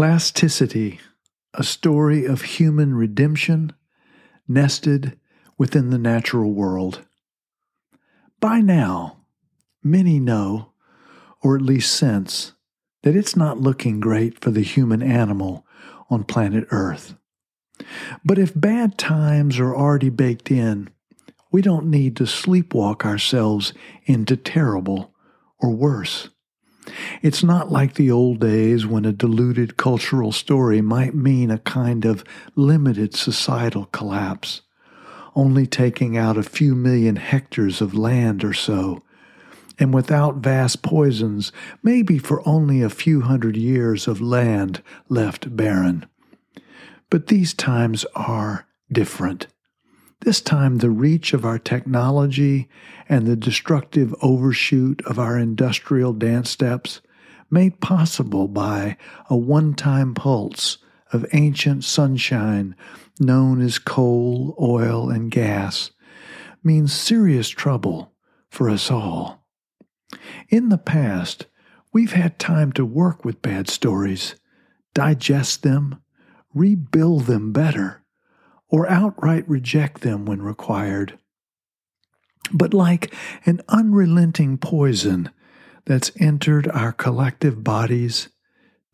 Plasticity, a story of human redemption nested within the natural world. By now, many know, or at least sense, that it's not looking great for the human animal on planet Earth. But if bad times are already baked in, we don't need to sleepwalk ourselves into terrible or worse. It's not like the old days when a diluted cultural story might mean a kind of limited societal collapse, only taking out a few million hectares of land or so, and without vast poisons, maybe for only a few hundred years of land left barren. But these times are different. This time, the reach of our technology and the destructive overshoot of our industrial dance steps, made possible by a one time pulse of ancient sunshine known as coal, oil, and gas, means serious trouble for us all. In the past, we've had time to work with bad stories, digest them, rebuild them better or outright reject them when required. But like an unrelenting poison that's entered our collective bodies,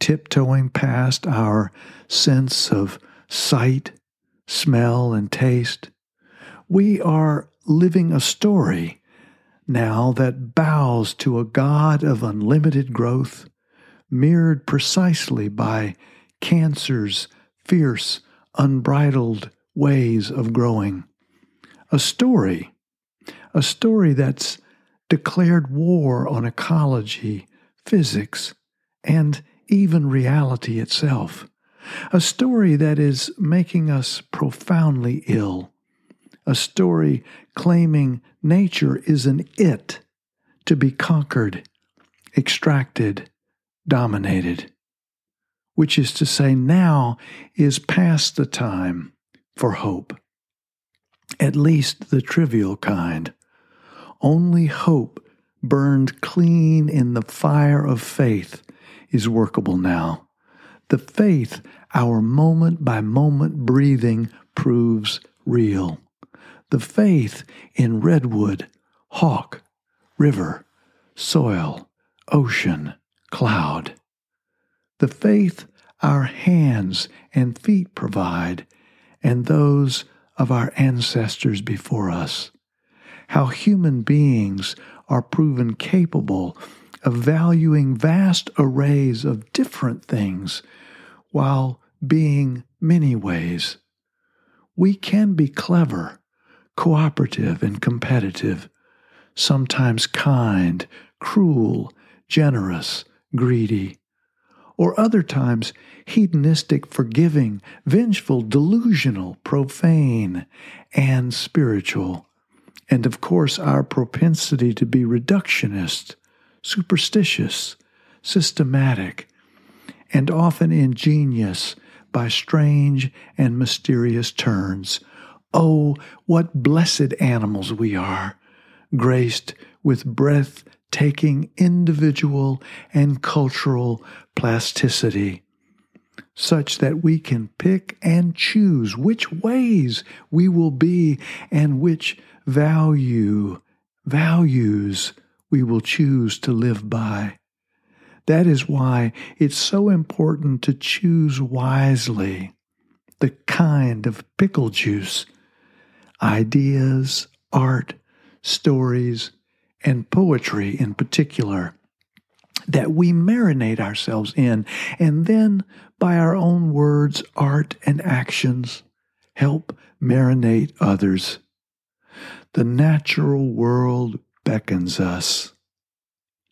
tiptoeing past our sense of sight, smell, and taste, we are living a story now that bows to a God of unlimited growth, mirrored precisely by cancer's fierce, unbridled ways of growing. A story, a story that's declared war on ecology, physics, and even reality itself. A story that is making us profoundly ill. A story claiming nature is an it to be conquered, extracted, dominated. Which is to say, now is past the time for hope, at least the trivial kind. Only hope burned clean in the fire of faith is workable now. The faith our moment by moment breathing proves real. The faith in redwood, hawk, river, soil, ocean, cloud. The faith our hands and feet provide and those of our ancestors before us. How human beings are proven capable of valuing vast arrays of different things while being many ways. We can be clever, cooperative, and competitive, sometimes kind, cruel, generous, greedy, or other times hedonistic, forgiving, vengeful, delusional, profane, and spiritual. And of course, our propensity to be reductionist, superstitious, systematic, and often ingenious by strange and mysterious turns. Oh, what blessed animals we are, graced with breath taking individual and cultural plasticity, such that we can pick and choose which ways we will be and which value, values we will choose to live by. That is why it's so important to choose wisely the kind of pickle juice, ideas, art, stories, and poetry in particular that we marinate ourselves in, and then by our own words, art, and actions, help marinate others. The natural world beckons us,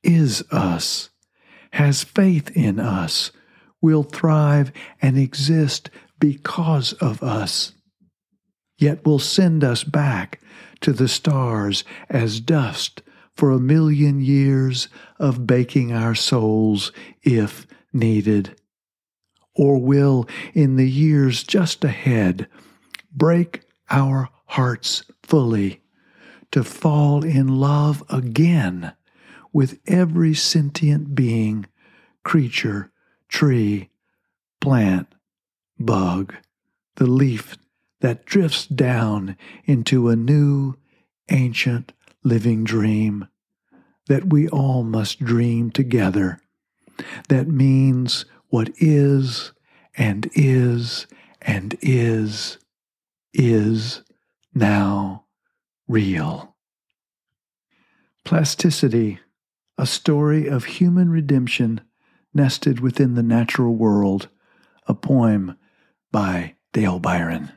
is us, has faith in us, will thrive and exist because of us, yet will send us back to the stars as dust for a million years of baking our souls if needed, or will, in the years just ahead, break our hearts fully to fall in love again with every sentient being, creature, tree, plant, bug, the leaf that drifts down into a new, ancient, living dream that we all must dream together. That means what is and is and is, is now real. Plasticity, a story of human redemption nested within the natural world, a poem by Dale Byron.